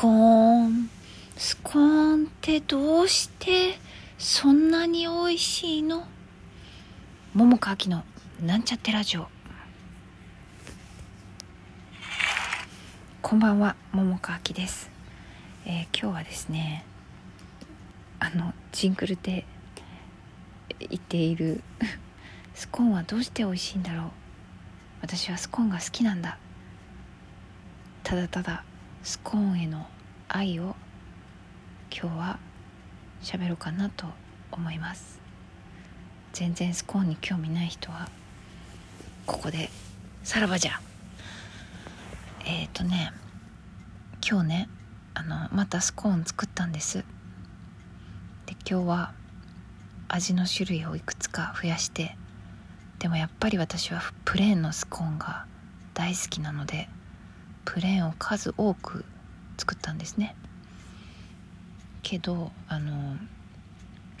コーン。スコーンってどうしてそんなに美味しいの？桃川きのなんちゃってラジオ。こんばんは桃川きです、えー、今日はですねあのジングルで言っている スコーンはどうして美味しいんだろう。私はスコーンが好きなんだ。ただただスコーンへの愛を今日は喋ろうかなと思います。全然スコーンに興味ない人はここでさらばじゃ。えっ、ー、とね今日ねあのまたスコーン作ったんです。で今日は味の種類をいくつか増やして。でもやっぱり私はプレーンのスコーンが大好きなのでプレーンを数多く作ったんですね。けどあの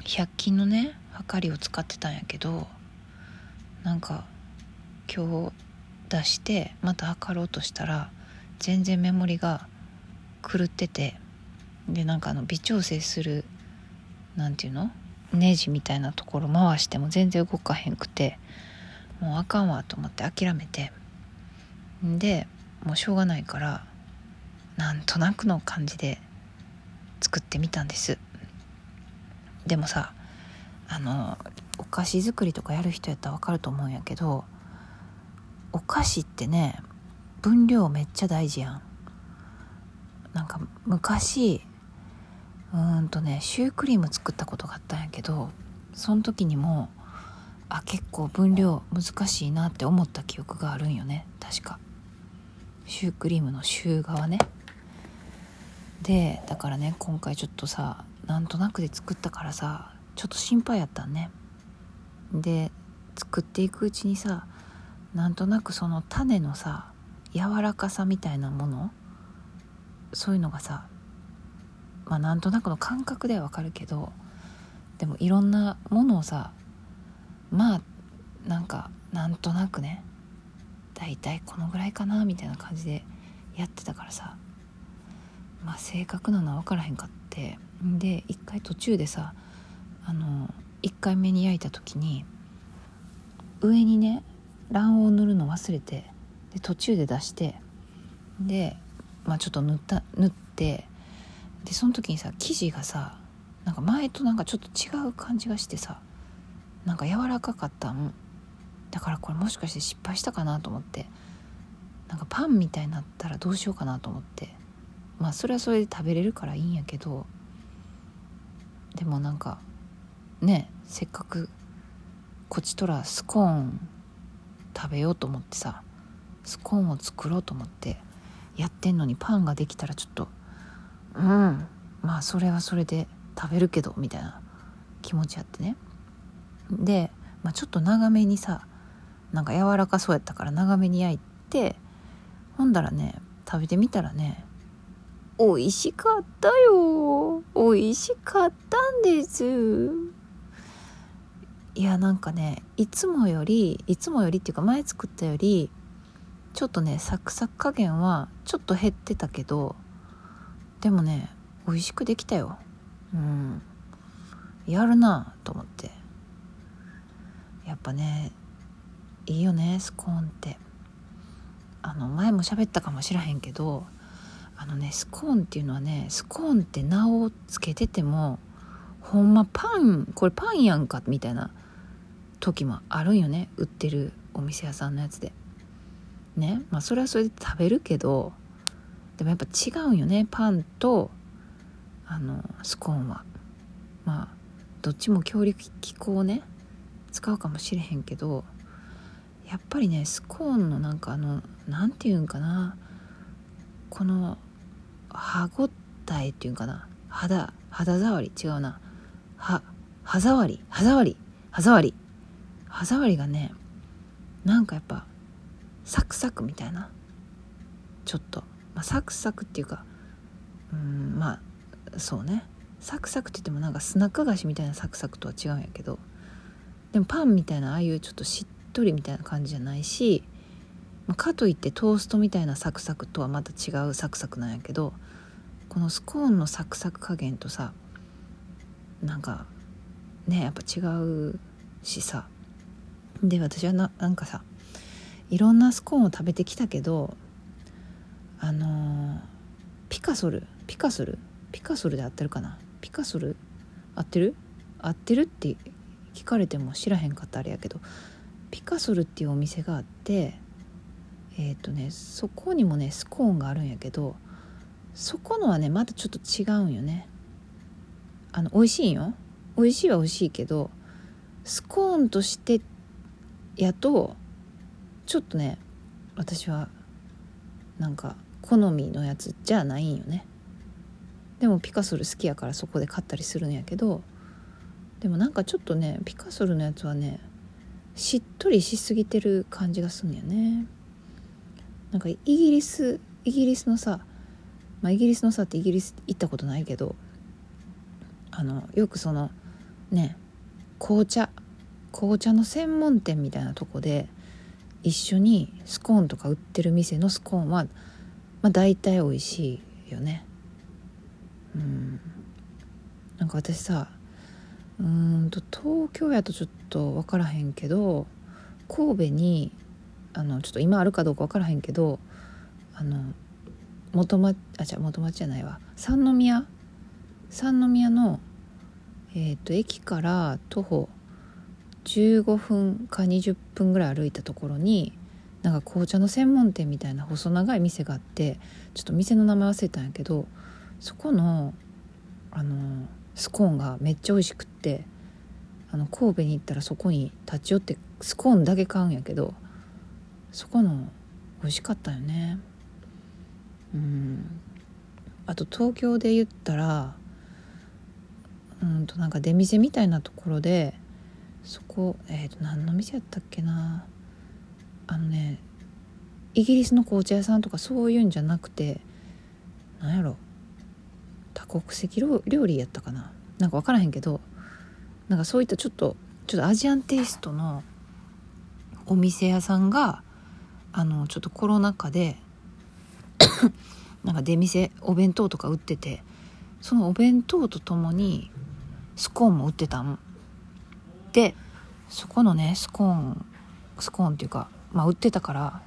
100均のねはかりを使ってたんやけどなんか今日出してまた測ろうとしたら全然メモリが狂っててでなんかあの微調整する何て言うの？ネジみたいなところ回しても全然動かへんくてもうあかんわと思って諦めて。でもうしょうがないからなんとなくの感じで作ってみたんです。でもさあのお菓子作りとかやる人やったら分かると思うんやけどお菓子ってね分量めっちゃ大事やん。なんか昔うーんとねシュークリーム作ったことがあったんやけどその時にもあ結構分量難しいなって思った記憶があるんよね確か。シュークリームのシュー側ね。でだからね今回ちょっとさなんとなくで作ったからさちょっと心配やったんね。で作っていくうちにさなんとなくその種のさ柔らかさみたいなものそういうのがさまあなんとなくの感覚ではわかるけどでもいろんなものをさまあなんかなんとなくね大体このぐらいかなみたいな感じでやってたからさ。まあ正確なのは分からへんかって。で一回途中でさあの1回目に焼いた時に上にね卵黄を塗るの忘れてで途中で出してで、まあ、ちょっと塗った塗ってでその時にさ生地がさなんか前となんかちょっと違う感じがしてさなんか柔らかかったんだからこれもしかして失敗したかなと思って。なんかパンみたいになったらどうしようかなと思って。まあそれはそれで食べれるからいいんやけど。でもなんかねせっかくこちとらスコーン食べようと思ってさスコーンを作ろうと思ってやってんのにパンができたらちょっとうんまあそれはそれで食べるけどみたいな気持ちあってね。で、まあ、ちょっと長めにさなんか柔らかそうやったから長めに焼いてほんだらね食べてみたらね美味しかったよ。美味しかったんです。いやなんかねいつもよりいつもよりっていうか前作ったよりちょっとねサクサク加減はちょっと減ってたけどでもね美味しくできたよ。うん。やるなと思って。やっぱねいいよねスコーンって。あの前も喋ったかもしらへんけどあのねスコーンっていうのはねスコーンって名を付けててもほんまパンこれパンやんかみたいな時もあるんよね売ってるお店屋さんのやつで。ねまあそれはそれで食べるけどでもやっぱ違うんよねパンとあのスコーンは。まあどっちも強力機構をね使うかもしれへんけどやっぱりねスコーンのなんかあの何て言うんかな。この歯ごたえっていうんかな。肌肌触り違うな。歯歯触り歯触り歯触り。歯触りがねなんかやっぱサクサクみたいな。ちょっと、まあ、サクサクっていうかうんまあそうね。サクサクって言ってもなんかスナック菓子みたいなサクサクとは違うんやけどでもパンみたいなああいうちょっとしっとりみたいな感じじゃないしまかといってトーストみたいなサクサクとはまた違うサクサクなんやけどこのスコーンのサクサク加減とさなんかねやっぱ違うしさ。で私はななんかさいろんなスコーンを食べてきたけどあのー、ピカソルピカソルピカソルで合ってるかな？ピカソル？合ってる？合ってるって聞かれても知らへんかったあれやけどピカソルっていうお店があってえっ、ー、とねそこにもねスコーンがあるんやけどそこのはねまたちょっと違うんよね。あの美味しいんよ。美味しいは美味しいけどスコーンとしてやとちょっとね私はなんか好みのやつじゃないんよね。でもピカソル好きやからそこで買ったりするんやけどでもなんかちょっとねピカソルのやつはねしっとりしすぎてる感じがすんやね。なんかイギリスイギリスのさまあイギリスのさってイギリス行ったことないけどあのよくそのね紅茶紅茶の専門店みたいなとこで一緒にスコーンとか売ってる店のスコーンは、まあ、大体美味しいよね。うん。なんか私さうんと東京やとちょっと分からへんけど神戸にあのちょっと今あるかどうか分からへんけどあの元町あじゃ元町じゃないわ。三宮？三宮の、えーと、と駅から徒歩15分か20分ぐらい歩いたところになんか紅茶の専門店みたいな細長い店があってちょっと店の名前忘れたんやけどそこのあのスコーンがめっちゃ美味しくってあの神戸に行ったらそこに立ち寄ってスコーンだけ買うんやけどそこの美味しかったよね。うん。あと東京で言ったらうんとなんか出店みたいなところでそこえっ、ー、と何の店やったっけな。あのねイギリスの紅茶屋さんとかそういうんじゃなくて何やろ。多国籍料理やったかな？なんか分からへんけどなんかそういったちょっとちょっとアジアンテイストのお店屋さんがあのちょっとコロナ禍でなんか出店お弁当とか売っててそのお弁当とともにスコーンも売ってたん。でそこのねスコーンスコーンっていうかまあ売ってたから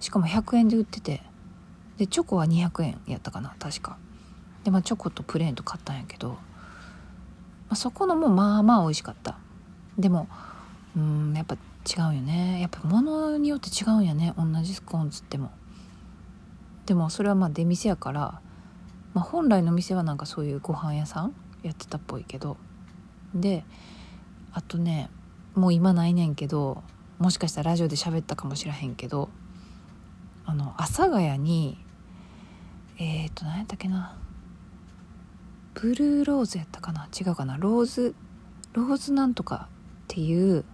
しかも100円で売っててでチョコは200円やったかな確か。でまあチョコとプレーンと買ったんやけど、まあ、そこのもまあまあ美味しかった。でもうんやっぱ違うよね。やっぱ物によって違うんやね。同じスコーンつっても。でもそれはまあ出店やから、まあ、本来の店はなんかそういうご飯屋さんやってたっぽいけど。であとねもう今ないねんけどもしかしたらラジオで喋ったかもしらへんけどあの阿佐ヶ谷にえっ、ー、と何やったっけな。ブルーローズやったかな？違うかな？ローズローズなんとかっていう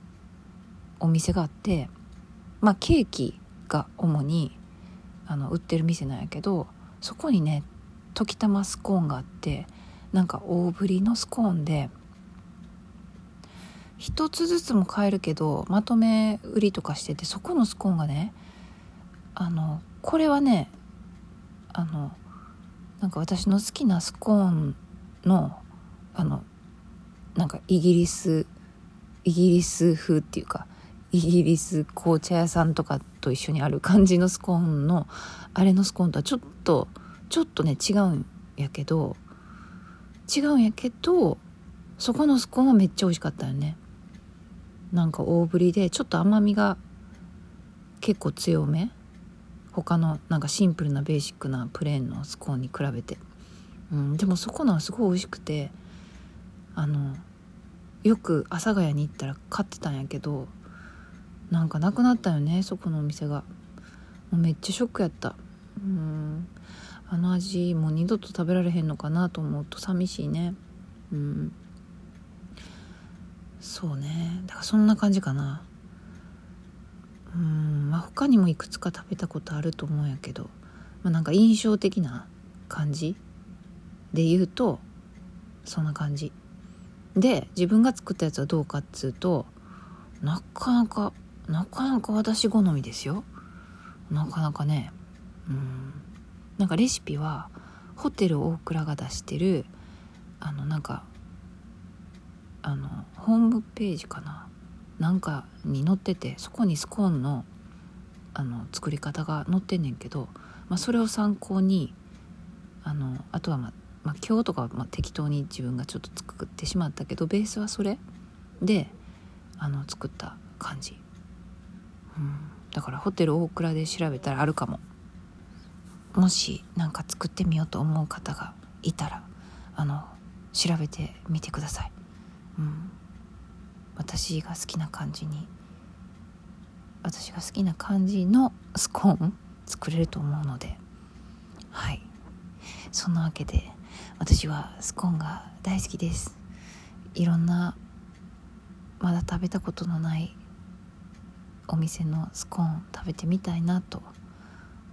お店があってまあケーキが主にあの売ってる店なんやけどそこにね時たまスコーンがあってなんか大ぶりのスコーンで一つずつも買えるけどまとめ売りとかしててそこのスコーンがねあのこれはねあのなんか私の好きなスコーンのあのなんかイギリスイギリス風っていうかイギリス紅茶屋さんとかと一緒にある感じのスコーンのあれのスコーンとはちょっとちょっとね違うんやけど違うんやけどそこのスコーンはめっちゃ美味しかったよね。なんか大ぶりでちょっと甘みが結構強め。他のなんかシンプルなベーシックなプレーンのスコーンに比べて、うん、でもそこのはすごい美味しくてあのよく阿佐ヶ谷に行ったら買ってたんやけどなんかなくなったよねそこのお店が。もうめっちゃショックやった。うんあの味もう二度と食べられへんのかなと思うと寂しいね。うん。そうね。だからそんな感じかな。うんまあ他にもいくつか食べたことあると思うんやけど、まあ、なんか印象的な感じで言うとそんな感じ。で自分が作ったやつはどうかっつうとなかなかなかなか私好みですよ。なかなかねうん。なんかレシピはホテル大倉が出してるあのなんかあのホームページかな。なんかに載っててそこにスコーンのあの作り方が載ってんねんけど、まあ、それを参考にあのあとは、まあ、まあ、今日とかはま適当に自分がちょっと作ってしまったけどベースはそれであの作った感じ、うん、だからホテル大倉で調べたらあるかも。もし何か作ってみようと思う方がいたらあの調べてみてください、うん、私が好きな感じに私が好きな感じのスコーン作れると思うので。はい。そんなわけで私はスコーンが大好きです。いろんなまだ食べたことのないお店のスコーン食べてみたいなと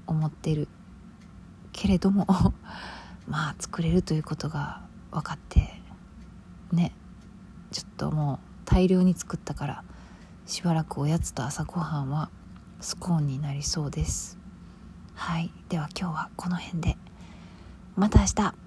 思ってる。けれども まあ作れるということが分かってね。ちょっともう大量に作ったからしばらくおやつと朝ごはんはスコーンになりそうです。はい。では今日はこの辺で。また明日。